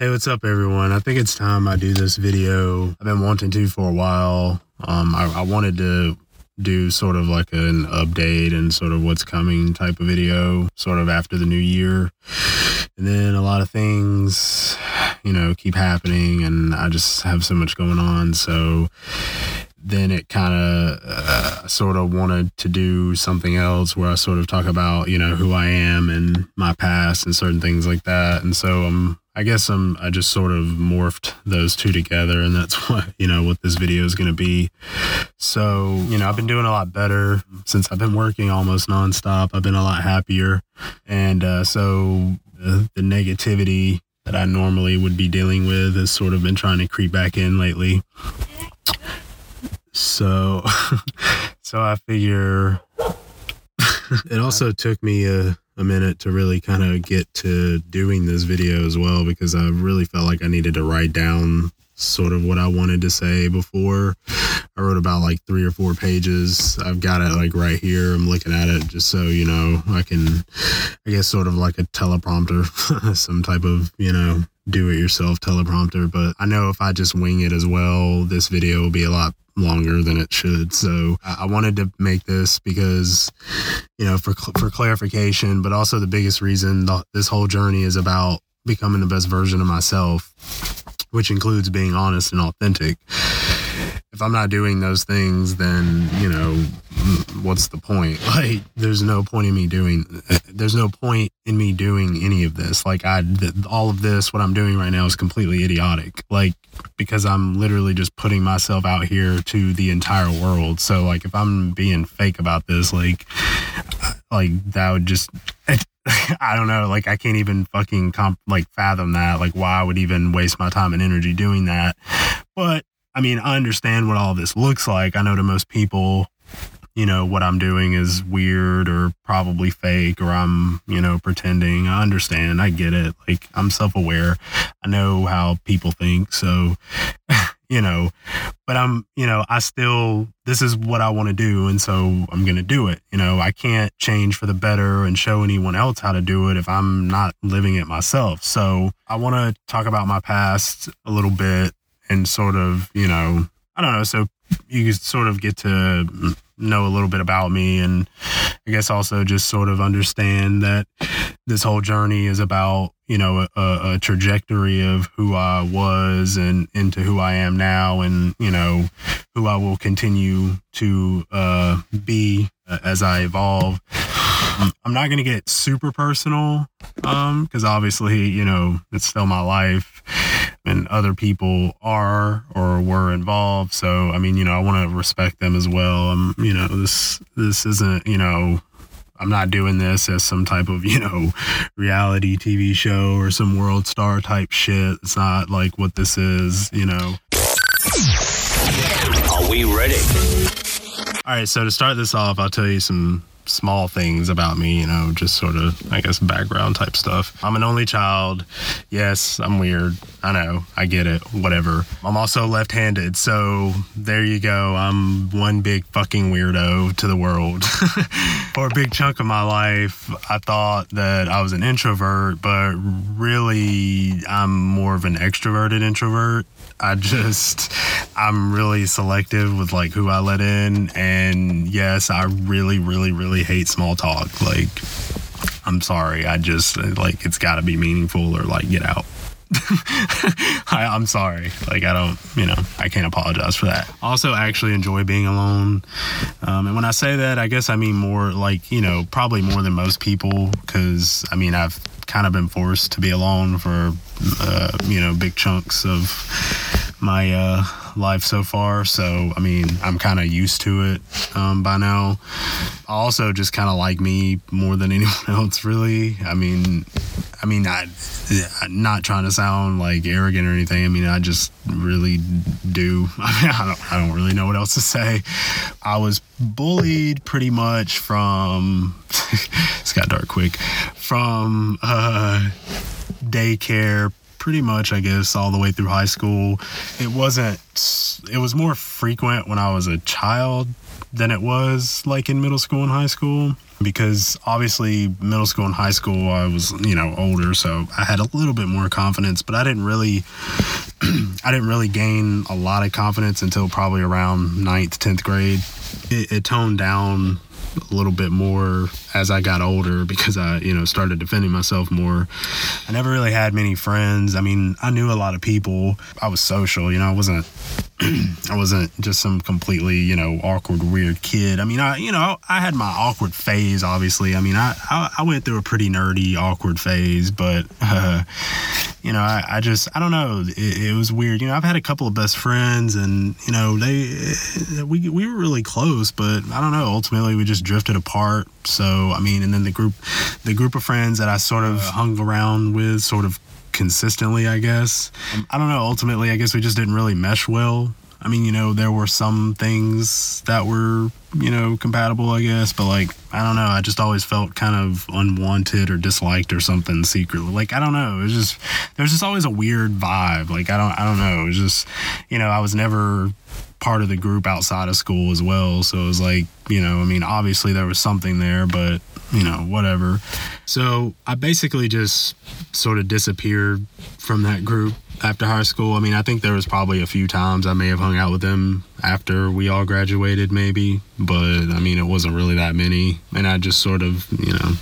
Hey, what's up, everyone? I think it's time I do this video. I've been wanting to for a while. Um, I, I wanted to do sort of like an update and sort of what's coming type of video, sort of after the new year. And then a lot of things, you know, keep happening, and I just have so much going on. So then it kind of uh, sort of wanted to do something else where I sort of talk about, you know, who I am and my past and certain things like that. And so I'm, I guess I'm, I just sort of morphed those two together and that's what, you know, what this video is going to be. So, you know, I've been doing a lot better since I've been working almost nonstop. I've been a lot happier. And uh, so the, the negativity that I normally would be dealing with has sort of been trying to creep back in lately. So, so I figure it also took me a, a minute to really kind of get to doing this video as well because I really felt like I needed to write down sort of what I wanted to say before. I wrote about like three or four pages. I've got it like right here. I'm looking at it just so, you know, I can, I guess, sort of like a teleprompter, some type of, you know, do it yourself teleprompter. But I know if I just wing it as well, this video will be a lot longer than it should. So I wanted to make this because, you know, for for clarification, but also the biggest reason this whole journey is about becoming the best version of myself, which includes being honest and authentic if I'm not doing those things, then, you know, mm, what's the point? Like, there's no point in me doing, there's no point in me doing any of this. Like, I, all of this, what I'm doing right now is completely idiotic. Like, because I'm literally just putting myself out here to the entire world. So, like, if I'm being fake about this, like, like, that would just, I don't know. Like, I can't even fucking comp, like fathom that. Like, why I would even waste my time and energy doing that. But I mean, I understand what all this looks like. I know to most people, you know, what I'm doing is weird or probably fake or I'm, you know, pretending. I understand. I get it. Like, I'm self aware. I know how people think. So, you know, but I'm, you know, I still, this is what I want to do. And so I'm going to do it. You know, I can't change for the better and show anyone else how to do it if I'm not living it myself. So I want to talk about my past a little bit and sort of, you know, I don't know. So you sort of get to know a little bit about me and I guess also just sort of understand that this whole journey is about, you know, a, a trajectory of who I was and into who I am now and, you know, who I will continue to uh, be as I evolve. I'm not going to get super personal um, because obviously, you know, it's still my life and other people are or were involved. So, I mean, you know, I want to respect them as well. Um, you know, this this isn't, you know, I'm not doing this as some type of, you know, reality TV show or some world star type shit. It's not like what this is, you know. Are we ready? All right, so to start this off, I'll tell you some small things about me, you know, just sort of, I guess, background type stuff. I'm an only child. Yes, I'm weird. I know. I get it. Whatever. I'm also left handed. So there you go. I'm one big fucking weirdo to the world. For a big chunk of my life, I thought that I was an introvert, but really, I'm more of an extroverted introvert. I just I'm really selective with like who I let in and yes, I really really really hate small talk. Like I'm sorry. I just like it's got to be meaningful or like get out. I, am sorry. Like I don't, you know, I can't apologize for that. Also, I actually enjoy being alone. Um, and when I say that, I guess I mean more like you know, probably more than most people, because I mean I've kind of been forced to be alone for uh, you know big chunks of my uh, life so far. So, I mean, I'm kind of used to it um, by now. Also just kind of like me more than anyone else, really. I mean, I mean, I, I'm not trying to sound like arrogant or anything. I mean, I just really do. I mean, I don't, I don't really know what else to say. I was bullied pretty much from, it's got dark quick, from uh, daycare pretty much, I guess, all the way through high school. It wasn't, it was more frequent when I was a child than it was like in middle school and high school because obviously middle school and high school I was you know older so I had a little bit more confidence but I didn't really I didn't really gain a lot of confidence until probably around ninth, 10th grade it, it toned down a little bit more as I got older because I, you know, started defending myself more. I never really had many friends. I mean, I knew a lot of people. I was social, you know, I wasn't I wasn't just some completely, you know, awkward, weird kid. I mean, I, you know, I had my awkward phase, obviously. I mean, I, I, I went through a pretty nerdy, awkward phase, but, uh, you know, I, I just, I don't know. It, it, was weird. You know, I've had a couple of best friends and, you know, they, we, we were really close, but I don't know. Ultimately, we just drifted apart. So, I mean, and then the group, the group of friends that I sort of hung around with sort of consistently, I guess. Um, I don't know. Ultimately, I guess we just didn't really mesh well. I mean, you know, there were some things that were, you know, compatible, I guess, but like, I don't know. I just always felt kind of unwanted or disliked or something secretly. Like, I don't know. It was just, there's just always a weird vibe. Like, I don't, I don't know. It was just, you know, I was never part of the group outside of school as well. So it was like, you know, I mean, obviously there was something there, but, you know, whatever. So I basically just sort of disappeared from that group after high school. I mean, I think there was probably a few times I may have hung out with them after we all graduated, maybe, but I mean, it wasn't really that many. And I just sort of, you know,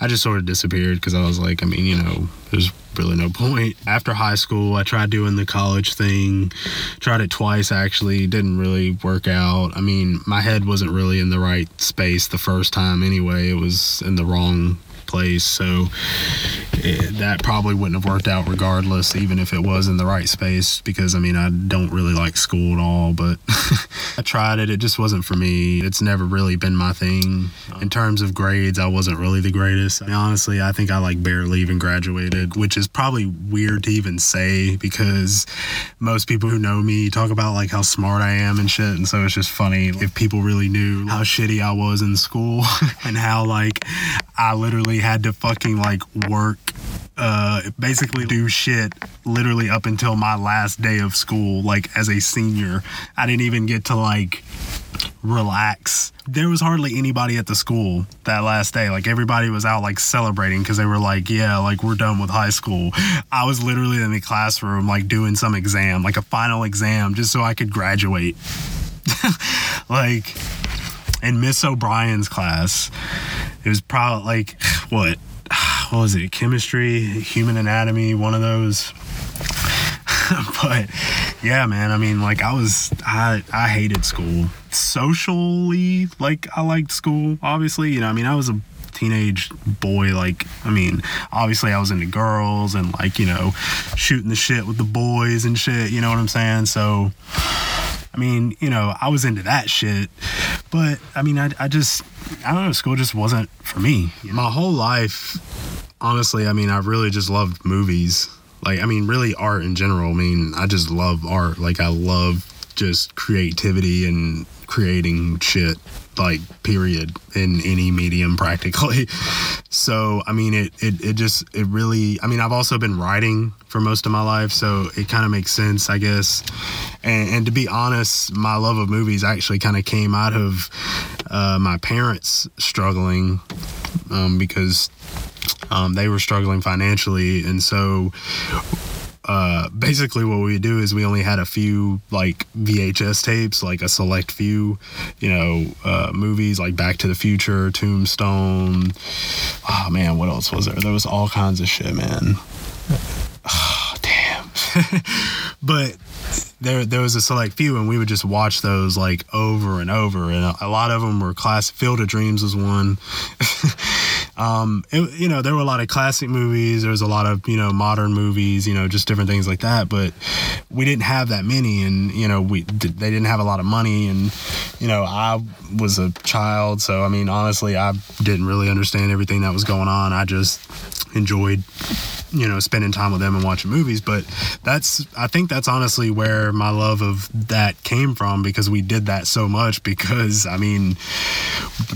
I just sort of disappeared because I was like, I mean, you know, there's really no point. After high school, I tried doing the college thing, tried it twice actually, didn't really work out. I mean, my head wasn't really in the right space the first time anyway, it was in the wrong place. So it, that probably wouldn't have worked out regardless, even if it was in the right space, because I mean, I don't really like school at all, but I tried it. It just wasn't for me. It's never really been my thing. In terms of grades, I wasn't really the greatest. Honestly, I think I like barely even graduated, which is probably weird to even say because most people who know me talk about like how smart I am and shit. And so it's just funny if people really knew how shitty I was in school and how like I literally had to fucking like work uh, basically do shit literally up until my last day of school, like as a senior. I didn't even get to like relax. There was hardly anybody at the school that last day. Like everybody was out like celebrating because they were like, yeah, like we're done with high school. I was literally in the classroom like doing some exam, like a final exam, just so I could graduate. like in Miss O'Brien's class, it was probably like what what was it? Chemistry, human anatomy, one of those. but yeah, man, I mean, like I was, I, I hated school. Socially, like I liked school, obviously. You know, I mean, I was a teenage boy like i mean obviously i was into girls and like you know shooting the shit with the boys and shit you know what i'm saying so I mean, you know, I was into that shit, but I mean, I, I just, I don't know, school just wasn't for me. You know? My whole life, honestly, I mean, I really just loved movies. Like, I mean, really art in general. I mean, I just love art. Like, I love just creativity and creating shit like period in any medium practically so i mean it, it it just it really i mean i've also been writing for most of my life so it kind of makes sense i guess and, and, to be honest my love of movies actually kind of came out of uh, my parents struggling um, because um, they were struggling financially and so uh, basically what we do is we only had a few like VHS tapes, like a select few, you know, uh, movies like Back to the Future, Tombstone. Oh man, what else was there? There was all kinds of shit, man. Oh, damn. but there there was a select few and we would just watch those like over and over and a, a lot of them were class Field of Dreams was one um, it, you know, there were a lot of classic movies. There was a lot of you know modern movies. You know, just different things like that. But we didn't have that many, and you know, we they didn't have a lot of money, and you know, I was a child, so I mean, honestly, I didn't really understand everything that was going on. I just enjoyed you know, spending time with them and watching movies. But that's, I think that's honestly where my love of that came from because we did that so much because, I mean,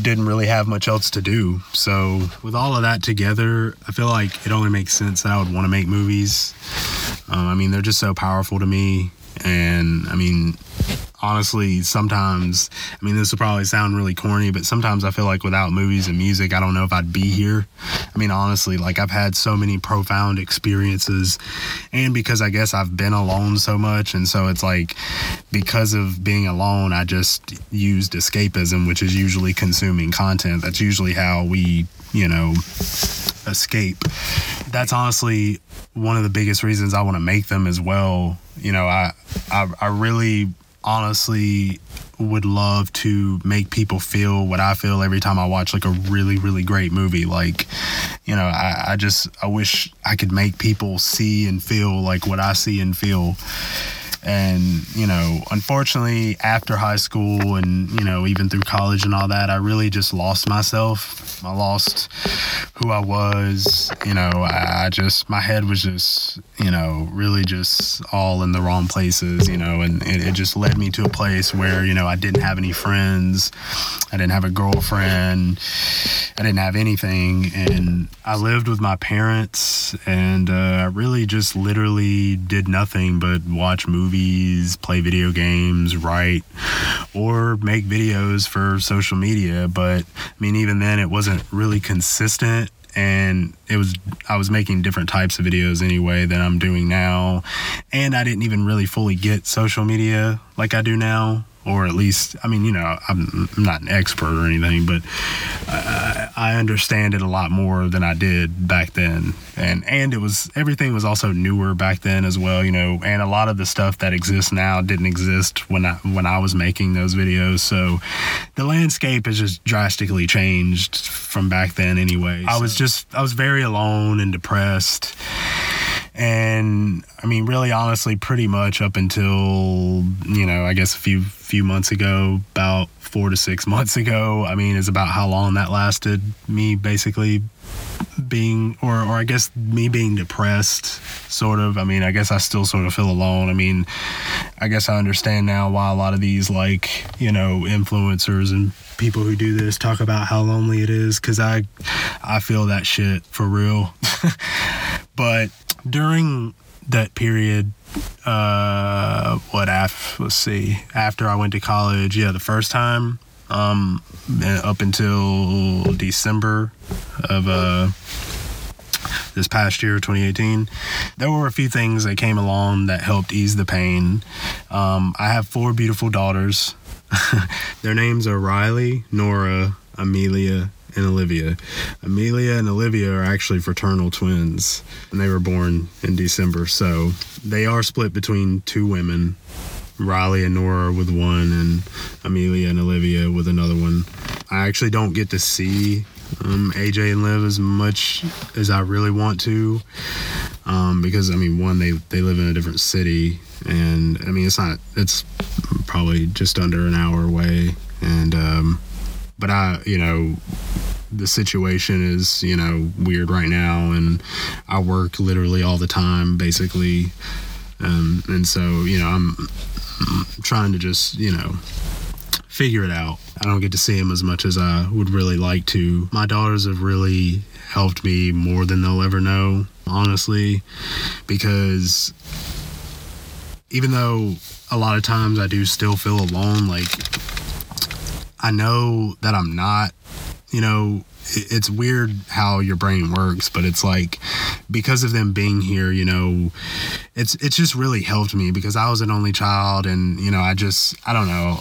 didn't really have much else to do. So with all of that together, I feel like it only makes sense that I would want to make movies. Um, I mean, they're just so powerful to me. And I mean, honestly, sometimes, I mean, this will probably sound really corny, but sometimes I feel like without movies and music, I don't know if I'd be here. I mean, honestly, like I've had so many profound experiences, and because I guess I've been alone so much, and so it's like because of being alone, I just used escapism, which is usually consuming content. That's usually how we, you know, escape. That's honestly one of the biggest reasons I want to make them as well. You know, I, I, I really honestly would love to make people feel what I feel every time I watch like a really, really great movie. Like, you know, I, I just, I wish I could make people see and feel like what I see and feel. And, you know, unfortunately, after high school and, you know, even through college and all that, I really just lost myself. I lost who I was. You know, I just, my head was just, you know, really just all in the wrong places, you know, and it, it just led me to a place where, you know, I didn't have any friends. I didn't have a girlfriend. I didn't have anything. And I lived with my parents and uh, I really just literally did nothing but watch movies play video games, write, or make videos for social media. But I mean, even then, it wasn't really consistent. And it was, I was making different types of videos anyway than I'm doing now. And I didn't even really fully get social media like I do now or at least, I mean, you know, I'm, not an expert or anything, but I, I understand it a lot more than I did back then. And and it was everything was also newer back then as well, you know. And a lot of the stuff that exists now didn't exist when I when I was making those videos. So the landscape has just drastically changed from back then, anyway. So. I was just I was very alone and depressed and I mean, really, honestly, pretty much up until you know, I guess a few few months ago, about four to six months ago. I mean, is about how long that lasted. Me basically being, or or I guess me being depressed, sort of. I mean, I guess I still sort of feel alone. I mean, I guess I understand now why a lot of these like you know influencers and people who do this talk about how lonely it is because I I feel that shit for real. but during that period, uh, what af let's see, after I went to college, yeah, the first time, um, up until December of uh this past year, 2018, there were a few things that came along that helped ease the pain. Um, I have four beautiful daughters. Their names are Riley, Nora, Amelia, and Olivia. Amelia and Olivia are actually fraternal twins, and they were born in December. So they are split between two women. Riley and Nora with one, and Amelia and Olivia with another one. I actually don't get to see um, AJ and Liv as much as I really want to, um, because I mean, one they they live in a different city, and I mean it's not it's probably just under an hour away, and um, but I you know the situation is you know weird right now and i work literally all the time basically. Um, and so you know I'm, I'm trying to just you know figure it out. I don't get to see him as much as i would really like to. My daughters have really helped me more than they'll ever know honestly because even though a lot of times i do still feel alone like i know that i'm not you know, it's weird how your brain works, but it's like because of them being here, you know, it's it's just really helped me because I was an only child and you know, I just I don't know,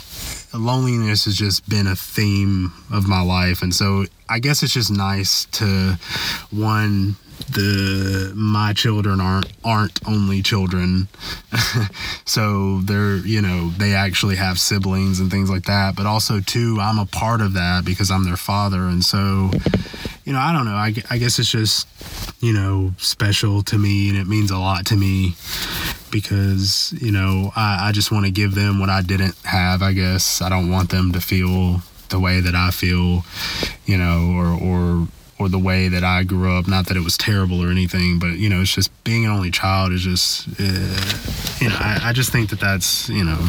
loneliness has just been a theme of my life. And so I guess it's just nice to one the my children aren't aren't only children. So they're you know they actually have siblings and things like that. But also too i'm a part of that because i'm their father. And so you know i don't know. I, I guess it's just you know special to me and it means a lot to me because you know i, I just want to give them what i didn't have i guess. I don't want them to feel the way that i feel you know or or or the way that I grew up. Not that it was terrible or anything, but you know, it's just being an only child is just, uh, you know, I, I just think that that's, you know,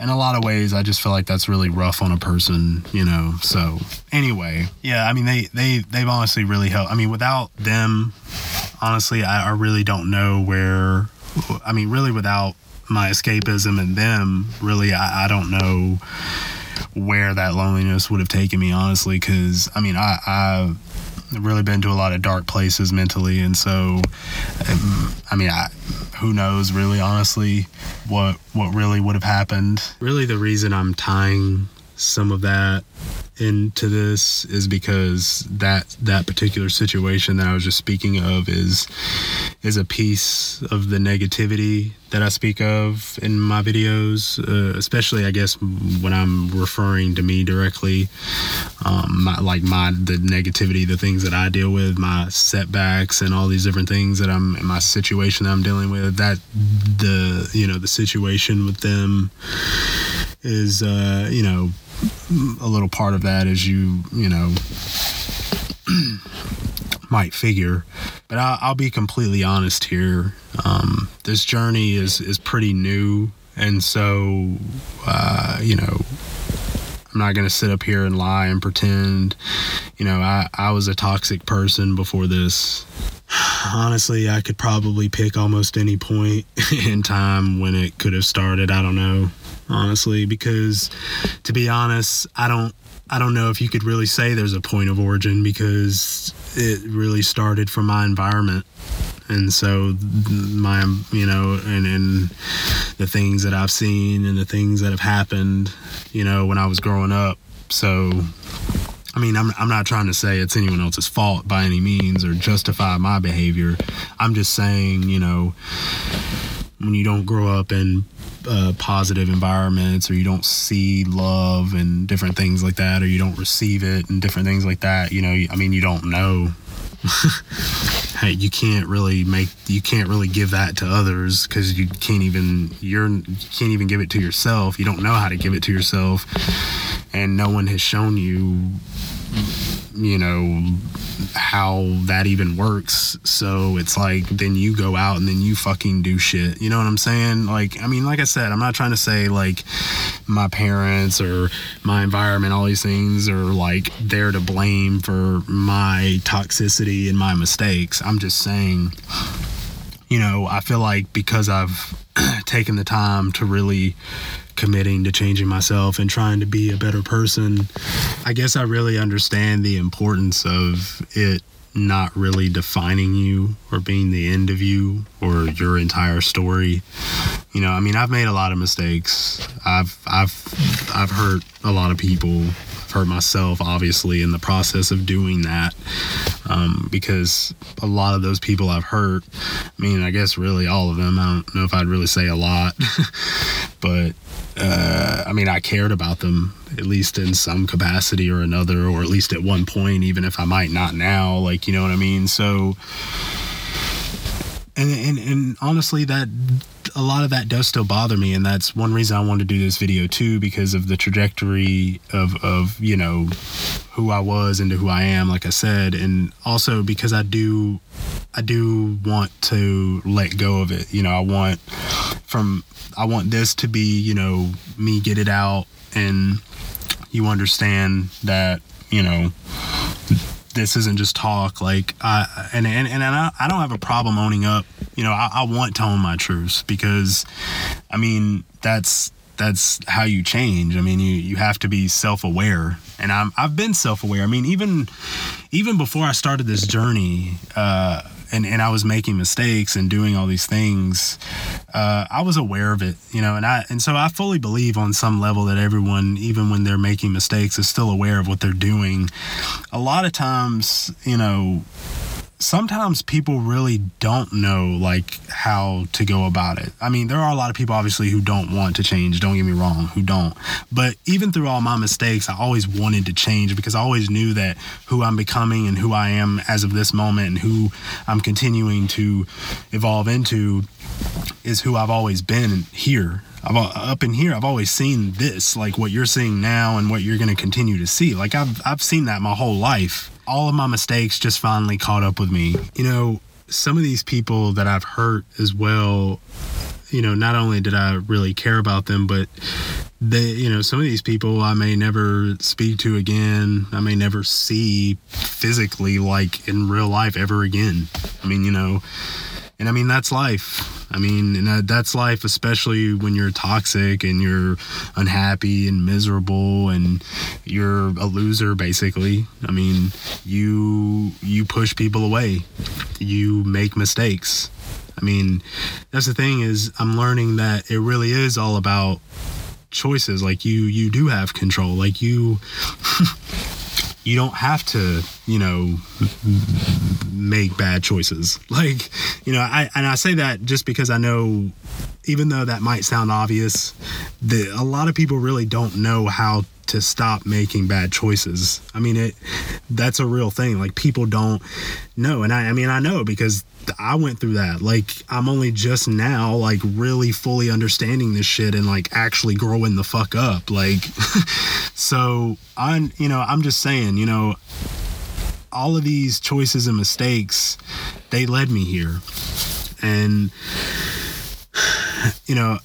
in a lot of ways, I just feel like that's really rough on a person, you know. So anyway, yeah, I mean, they they they've honestly really helped. I mean, without them, honestly, I, I really don't know where. I mean, really, without my escapism and them, really, I, I don't know where that loneliness would have taken me, honestly, because I mean, I, I've really been to a lot of dark places mentally, and so, um, I mean, I, who knows, really, honestly, what what really would have happened. Really, the reason I'm tying some of that into this is because that that particular situation that I was just speaking of is is a piece of the negativity that I speak of in my videos, uh, especially I guess when I'm referring to me directly, um, my, like my the negativity, the things that I deal with, my setbacks, and all these different things that I'm in my situation that I'm dealing with. That the you know the situation with them is uh, you know a little part of that as you you know might figure but I'll, I'll, be completely honest here. Um, this journey is is pretty new. And so uh, you know i'm not going to sit up here and lie and pretend you know I, I was a toxic person before this. Honestly i could probably pick almost any point in time when it could have started. I don't know honestly, because to be honest, I don't I don't know if you could really say there's a point of origin because it really started from my environment. And so my you know and and the things that I've seen and the things that have happened, you know, when I was growing up. So I mean, I'm, I'm not trying to say it's anyone else's fault by any means or justify my behavior. I'm just saying, you know, when you don't grow up in uh, positive environments or you don't see love and different things like that or you don't receive it and different things like that you know i mean you don't know. Hey you can't really make you can't really give that to others because you can't even you're you can't even give it to yourself. You don't know how to give it to yourself. And no one has shown you you know how that even works. So it's like then you go out and then you fucking do shit. You know what I'm saying? Like I mean, like I said, I'm not trying to say like my parents or my environment, all these things are like there to blame for my toxicity and my mistakes. I'm just saying you know, I feel like because I've taken the time to really committing to changing myself and trying to be a better person, I guess I really understand the importance of it not really defining you or being the end of you or your entire story. You know, I mean, I've made a lot of mistakes. I've I've I've hurt a lot of people. I've hurt myself obviously in the process of doing that. Um, because a lot of those people I've hurt, I mean, I guess really all of them. I don't know if I'd really say a lot, but uh, I mean, I cared about them at least in some capacity or another, or at least at one point, even if I might not now. Like, you know what I mean? So, and and and honestly, that a lot of that does still bother me, and that's one reason I wanted to do this video too, because of the trajectory of of you know who I was into who I am, like I said, and also because I do I do want to let go of it. You know, I want from I want this to be, you know, me get it out and you understand that, you know, this isn't just talk. Like, I, and, and, and I, I don't have a problem owning up. You know, I, I want to own my truths because, I mean, that's, that's how you change. I mean, you, you have to be self aware, and I'm I've been self aware. I mean, even even before I started this journey, uh, and, and I was making mistakes and doing all these things, uh, I was aware of it, you know, and I and so I fully believe on some level that everyone, even when they're making mistakes, is still aware of what they're doing. A lot of times, you know, sometimes people really don't know like how to go about it. I mean, there are a lot of people obviously who don't want to change, don't get me wrong, who don't. But even through all my mistakes, I always wanted to change because I always knew that who I'm becoming and who I am as of this moment and who I'm continuing to evolve into is who I've always been here. I've, up in here, I've always seen this, like what you're seeing now and what you're going to continue to see. Like I've I've seen that my whole life all of my mistakes just finally caught up with me. You know, some of these people that I've hurt as well, you know, not only did I really care about them, but they, you know, some of these people I may never speak to again. I may never see physically, like in real life, ever again. I mean, you know, and I mean, that's life I mean, and uh, that's life, especially when you're toxic and you're unhappy and miserable and you're a loser, basically. I mean, you you push people away. You make mistakes. I mean, that's the thing is I'm learning that it really is all about choices. Like you you do have control. Like you you don't have to, you know, make bad choices. Like, you know, I and I say that just because I know even though that might sound obvious, that a lot of people really don't know how to stop making bad choices. I mean, it that's a real thing. Like people don't know, and I, I mean, I know because I went through that. Like I'm only just now, like really fully understanding this shit and like actually growing the fuck up. Like, so I'm, you know, I'm just saying, you know, all of these choices and mistakes, they led me here, and you know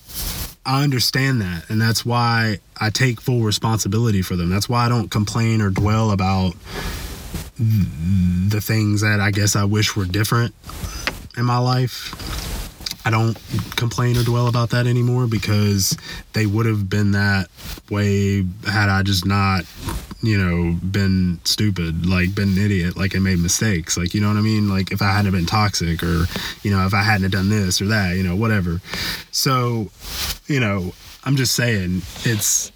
I understand that. And that's why I take full responsibility for them. That's why I don't complain or dwell about the things that I guess I wish were different in my life. I don't complain or dwell about that anymore because they would have been that way had I just not, you know, been stupid, like been an idiot, like I made mistakes. Like, you know what I mean? Like if I hadn't been toxic or, you know, if I hadn't done this or that, you know, whatever. So, you know, I'm just saying it's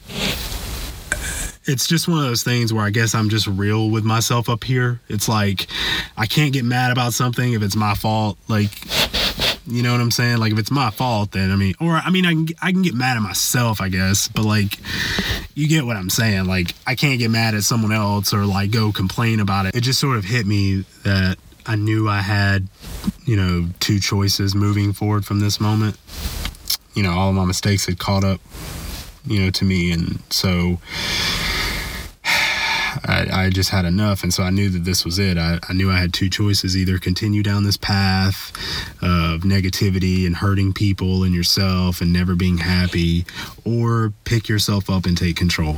it's just one of those things where I guess I'm just real with myself up here. It's like I can't get mad about something if it's my fault. Like you know what I'm saying? Like if it's my fault, then I mean, or I mean, I can I can get mad at myself, I guess. But like, you get what I'm saying? Like I can't get mad at someone else or like go complain about it. It just sort of hit me that I knew I had, you know, two choices moving forward from this moment. You know, all of my mistakes had caught up, you know, to me, and so I, I, just had enough. And so I knew that this was it. I, I, knew I had two choices either continue down this path of negativity and hurting people and yourself and never being happy, or pick yourself up and take control.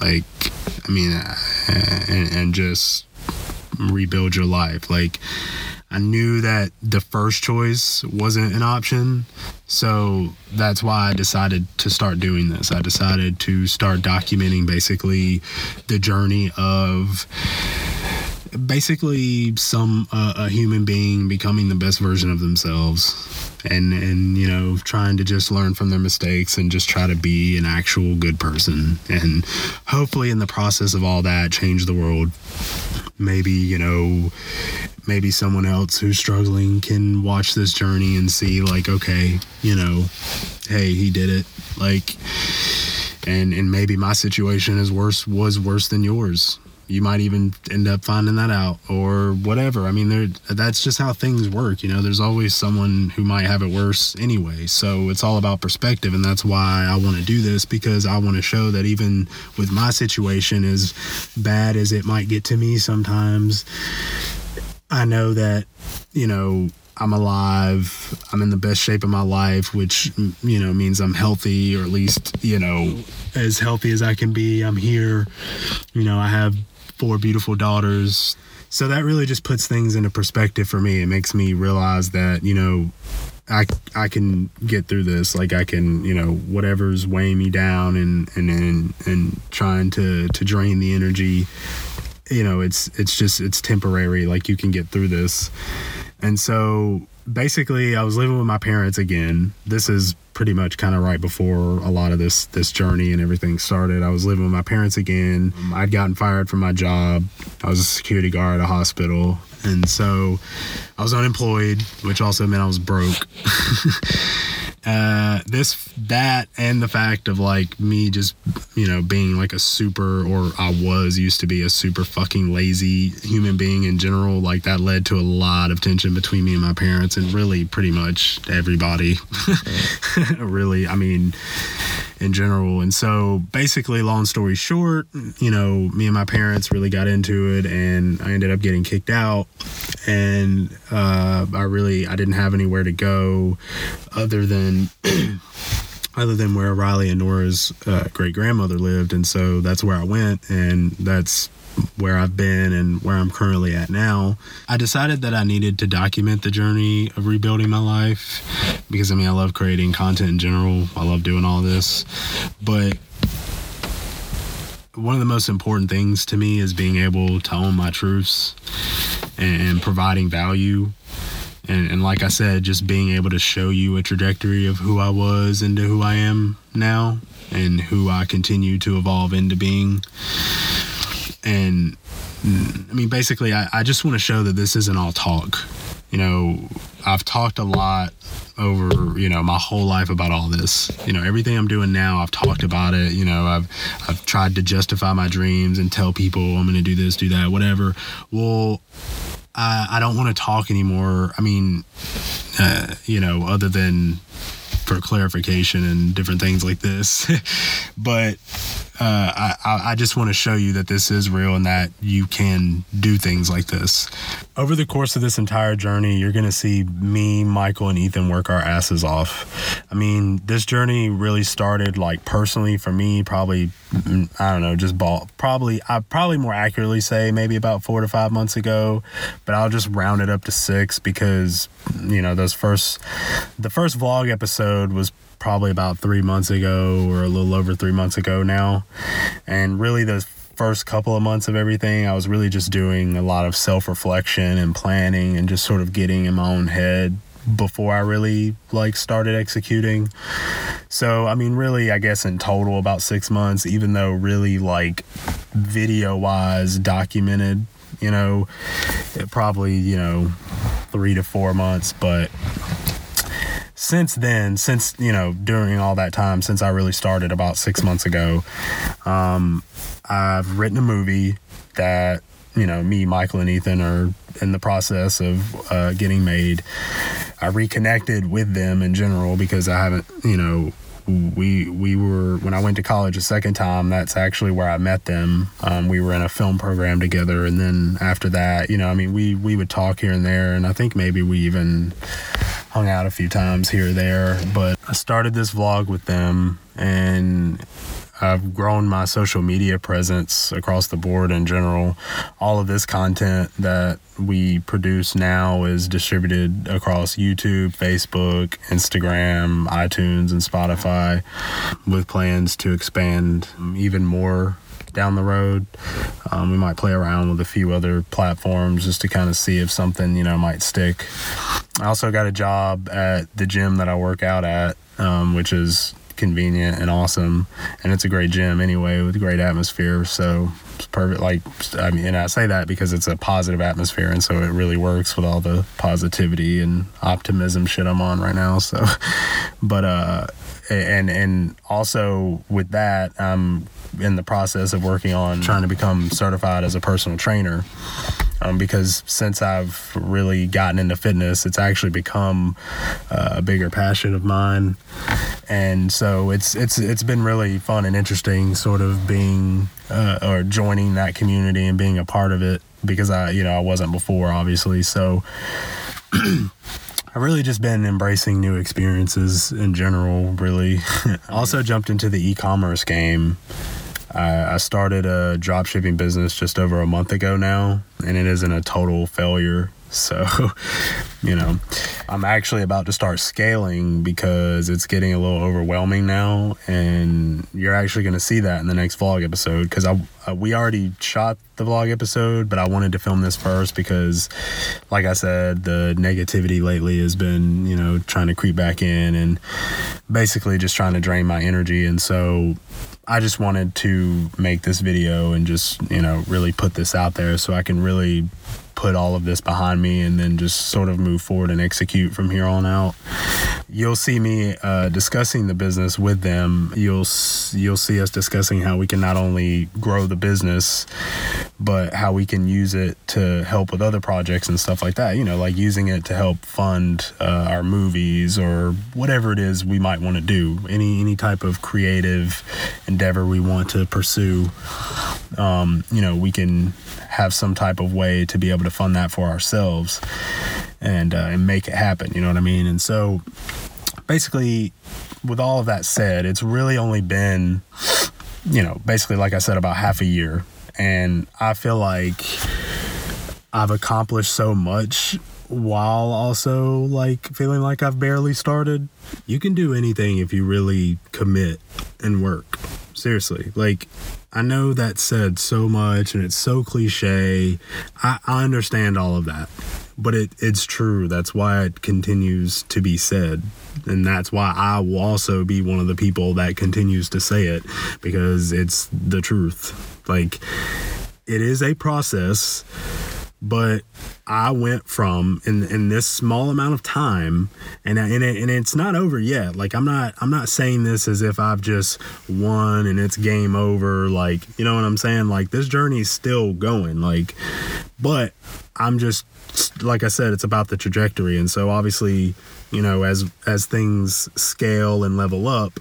Like, I mean, and, and just rebuild your life. Like, I knew that the first choice wasn't an option. So that's why I decided to start doing this. I decided to start documenting basically the journey of basically some uh, a human being becoming the best version of themselves and and you know trying to just learn from their mistakes and just try to be an actual good person and hopefully in the process of all that change the world maybe you know maybe someone else who's struggling can watch this journey and see like okay you know hey he did it. Like and and maybe my situation is worse was worse than yours. You might even end up finding that out or whatever. I mean there that's just how things work you know? There's always someone who might have it worse anyway. So it's all about perspective and that's why i want to do this because i want to show that even with my situation as bad as it might get to me sometimes I know that, you know, I'm alive. I'm in the best shape of my life, which, you know, means I'm healthy or at least, you know, as healthy as I can be. I'm here. You know, I have four beautiful daughters. So that really just puts things into perspective for me. It makes me realize that, you know, I, I can get through this. Like I can, you know, whatever's weighing me down and, and, and, and trying to, to drain the energy you know it's it's just it's temporary like you can get through this and so basically, I was living with my parents again. This is pretty much kind of right before a lot of this this journey and everything started. I was living with my parents again. I'd gotten fired from my job. I was a security guard at a hospital, and so I was unemployed, which also meant I was broke. uh, this that and the fact of like me just you know being like a super or I was used to be a super fucking lazy human being in general like that led to a lot of tension between me and my parents and really pretty much everybody. Really I mean in general. And so basically long story short you know me and my parents really got into it and I ended up getting kicked out. And uh, I really I didn't have anywhere to go other than other than where Riley and Nora's uh, great grandmother lived, and so that's where I went, and that's where I've been and where I'm currently at now. I decided that I needed to document the journey of rebuilding my life because I mean I love creating content in general. I love doing all this, but one of the most important things to me is being able to own my truths and providing value and, and like I said, just being able to show you a trajectory of who I was into who I am now and who I continue to evolve into being. And I mean, basically, I, I just want to show that this isn't all talk. You know, I've talked a lot over you know my whole life about all this you know everything i'm doing now i've talked about it you know i've i've tried to justify my dreams and tell people i'm going to do this do that whatever well I, I don't want to talk anymore. I mean, uh, you know, other than for clarification and different things like this. but uh, I, I just want to show you that this is real and that you can do things like this. Over the course of this entire journey, you're going to see me, Michael, and Ethan work our asses off. I mean, this journey really started like personally for me, probably, mm, I don't know, just ball, probably, I probably more accurately say maybe about four to five months ago, but I'll just round it up to six because, you know, those first, the first vlog episode was probably about three months ago or a little over three months ago now. And really, the first couple of months of everything, I was really just doing a lot of self reflection and planning and just sort of getting in my own head before I really like started executing. So, I mean, really, I guess in total about six months, even though really like video wise documented, you know, it probably, you know, three to four months, but since then, since you know, during all that time, since I really started about six months ago, um, I've written a movie that you know me, Michael, and Ethan are in the process of uh, getting made. I reconnected with them in general because I haven't, you know, we we were when I went to college a second time. That's actually where I met them. Um, we were in a film program together, and then after that, you know, I mean, we we would talk here and there, and I think maybe we even hung out a few times here or there. But I started this vlog with them and I've grown my social media presence across the board in general. All of this content that we produce now is distributed across YouTube, Facebook, Instagram, iTunes, and Spotify with plans to expand even more down the road. Um, we might play around with a few other platforms just to kind of see if something, you know, might stick. I also got a job at the gym that I work out at, um, which is convenient and awesome. And it's a great gym anyway with great atmosphere. So it's perfect. Like, I mean, and I say that because it's a positive atmosphere. And so it really works with all the positivity and optimism shit I'm on right now. So, but, uh, and, and also with that, I'm in the process of working on trying to become certified as a personal trainer um, because since I've really gotten into fitness, it's actually become uh, a bigger passion of mine, and so it's it's it's been really fun and interesting, sort of being uh, or joining that community and being a part of it because I you know I wasn't before, obviously, so. I've really just been embracing new experiences in general, really. also mm-hmm. jumped into the e commerce game I, I started a drop shipping business just over a month ago now, and it isn't a total failure. So, you know, I'm actually about to start scaling because it's getting a little overwhelming now, and you're actually going to see that in the next vlog episode because I uh, we already shot the vlog episode, but I wanted to film this first because, like I said, the negativity lately has been you know trying to creep back in and basically just trying to drain my energy, and so I just wanted to make this video and just, you know, really put this out there so I can really put all of this behind me and then just sort of move forward and execute from here on out. You'll see me uh, discussing the business with them. You'll you'll see us discussing how we can not only grow the business, but how we can use it to help with other projects and stuff like that. You know, like using it to help fund uh, our movies or whatever it is we might want to do. Any any type of creative endeavor we want to pursue. Um, you know, we can have some type of way to be able to fund that for ourselves and uh, and make it happen. You know what I mean? And so, basically, with all of that said, it's really only been, you know, basically like I said, about half a year, and I feel like I've accomplished so much while also like feeling like I've barely started. You can do anything if you really commit and work. Seriously, like I know that said so much and it's so cliche. I, I understand all of that, but it, it's true. That's why it continues to be said. And that's why I will also be one of the people that continues to say it because it's the truth. Like, it is a process but I went from in in this small amount of time, and and it, and it's not over yet. Like I'm not I'm not saying this as if I've just won and it's game over. Like you know what I'm saying? Like this journey is still going. Like, but I'm just like I said, it's about the trajectory, and so obviously you know as as things scale and level up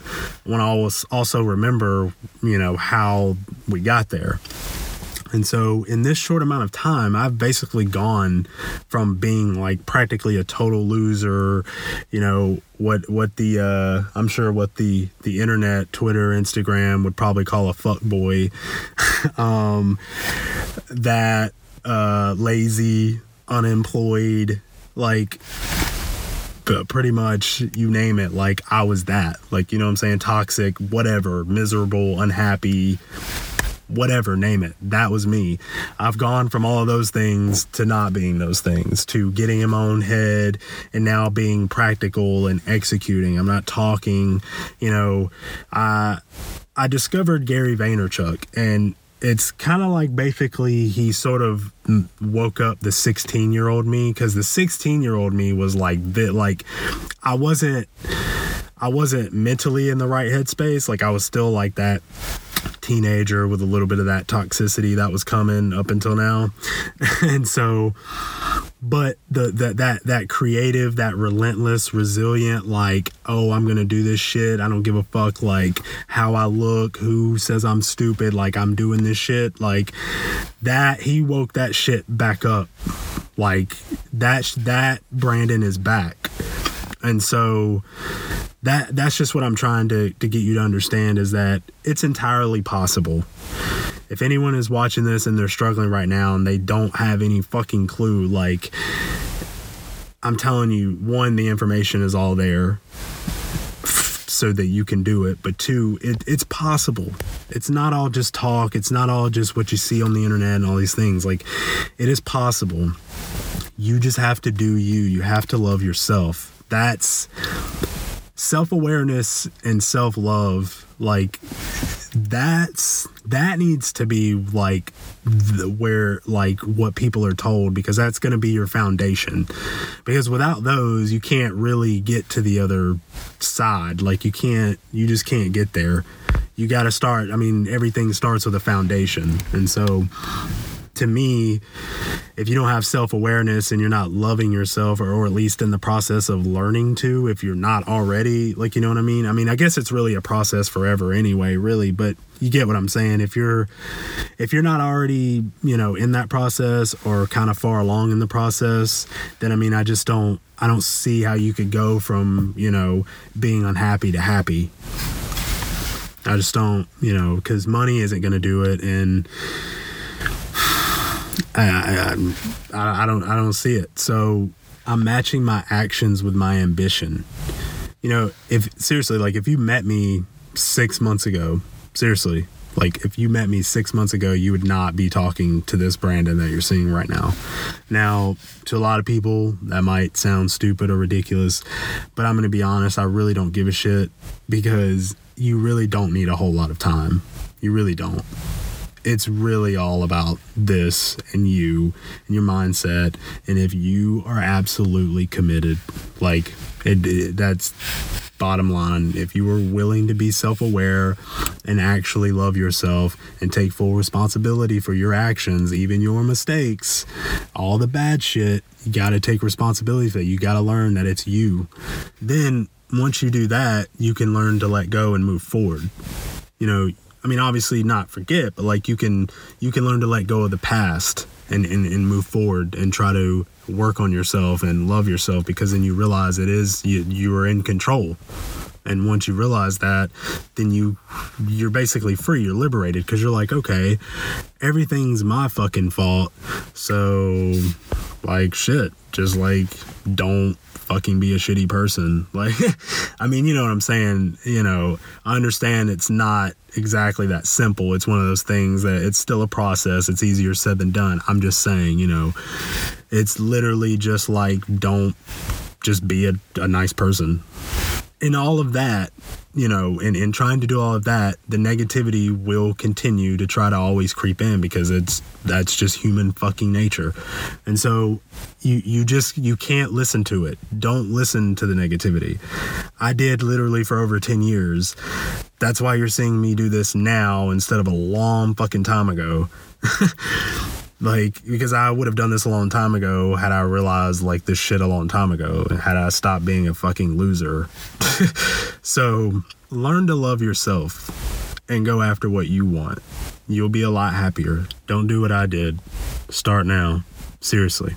i want to also remember you know how we got there and so, in this short amount of time, I've basically gone from being like practically a total loser, you know, what what the uh, I'm sure what the the internet, Twitter, Instagram would probably call a fuck boy, um, that uh, lazy, unemployed, like but pretty much you name it like i was that. Like you know what i'm saying? Toxic whatever miserable unhappy whatever, name it. That was me. I've gone from all of those things to not being those things, to getting in my own head and now being practical and executing. I'm not talking, you know, I I discovered Gary Vaynerchuk and it's kind of like basically he sort of woke up the 16 year old me because the 16 year old me was like that like i wasn't i wasn't mentally in the right headspace like i was still like that teenager with a little bit of that toxicity that was coming up until now. and so but the, the that that creative, that relentless, resilient like, oh, I'm to do this shit. I don't give a fuck like how I look, who says I'm stupid, like I'm doing this shit. Like that he woke that shit back up. Like that that Brandon is back. And so that that's just what I'm trying to to get you to understand is that it's entirely possible. If anyone is watching this and they're struggling right now and they don't have any fucking clue, like I'm telling you, one, the information is all there so that you can do it. But two, it, it's possible. It's not all just talk. It's not all just what you see on the internet and all these things. Like, it is possible. You just have to do you. You have to love yourself. That's self awareness and self love, like that's that needs to be like the, where like what people are told because that's going to be your foundation. Because without those, you can't really get to the other side. Like you can't, you just can't get there. You got to start. I mean, everything starts with a foundation, and so to me, if you don't have self awareness and you're not loving yourself, or, or at least in the process of learning to, if you're not already, like, you know what I mean? I mean, I guess it's really a process forever anyway, really, but you get what I'm saying. If you're, if you're not already, you know, in that process or kind of far along in the process, then I mean, I just don't, I don't see how you could go from, you know, being unhappy to happy. I just don't, you know, because money isn't going to do it. And, I, I, I, don't I don't see it. So I'm matching my actions with my ambition. You know, if seriously, like if you met me six months ago, seriously, like if you met me six months ago, you would not be talking to this Brandon that you're seeing right now. Now, to a lot of people, that might sound stupid or ridiculous, but I'm to be honest, I really don't give a shit because you really don't need a whole lot of time. You really don't it's really all about this and you and your mindset. And if you are absolutely committed, like it, it, that's bottom line. If you are willing to be self aware and actually love yourself and take full responsibility for your actions, even your mistakes, all the bad shit, you got to take responsibility for that. You got to learn that it's you. Then once you do that, you can learn to let go and move forward. You know, I mean, obviously not forget, but like you can you can learn to let go of the past and, and, and move forward and try to work on yourself and love yourself because then you realize it is you you are in control. And once you realize that, then you you're basically free, you're liberated because you're like, okay, everything's my fucking fault. So like shit, just like don't fucking be a shitty person. Like, I mean, you know what I'm saying? You know, I understand it's not exactly that simple. It's one of those things that it's still a process. It's easier said than done. I'm just saying, you know, it's literally just like, don't just be a, a nice person. In all of that, you know, in, in trying to do all of that, the negativity will continue to try to always creep in because it's that's just human fucking nature. And so you you just you can't listen to it. Don't listen to the negativity. I did literally for over 10 years. That's why you're seeing me do this now instead of a long fucking time ago. like because I would have done this a long time ago had I realized like this shit a long time ago and had I stopped being a fucking loser. so learn to love yourself and go after what you want. You'll be a lot happier. Don't do what I did. Start now. Seriously.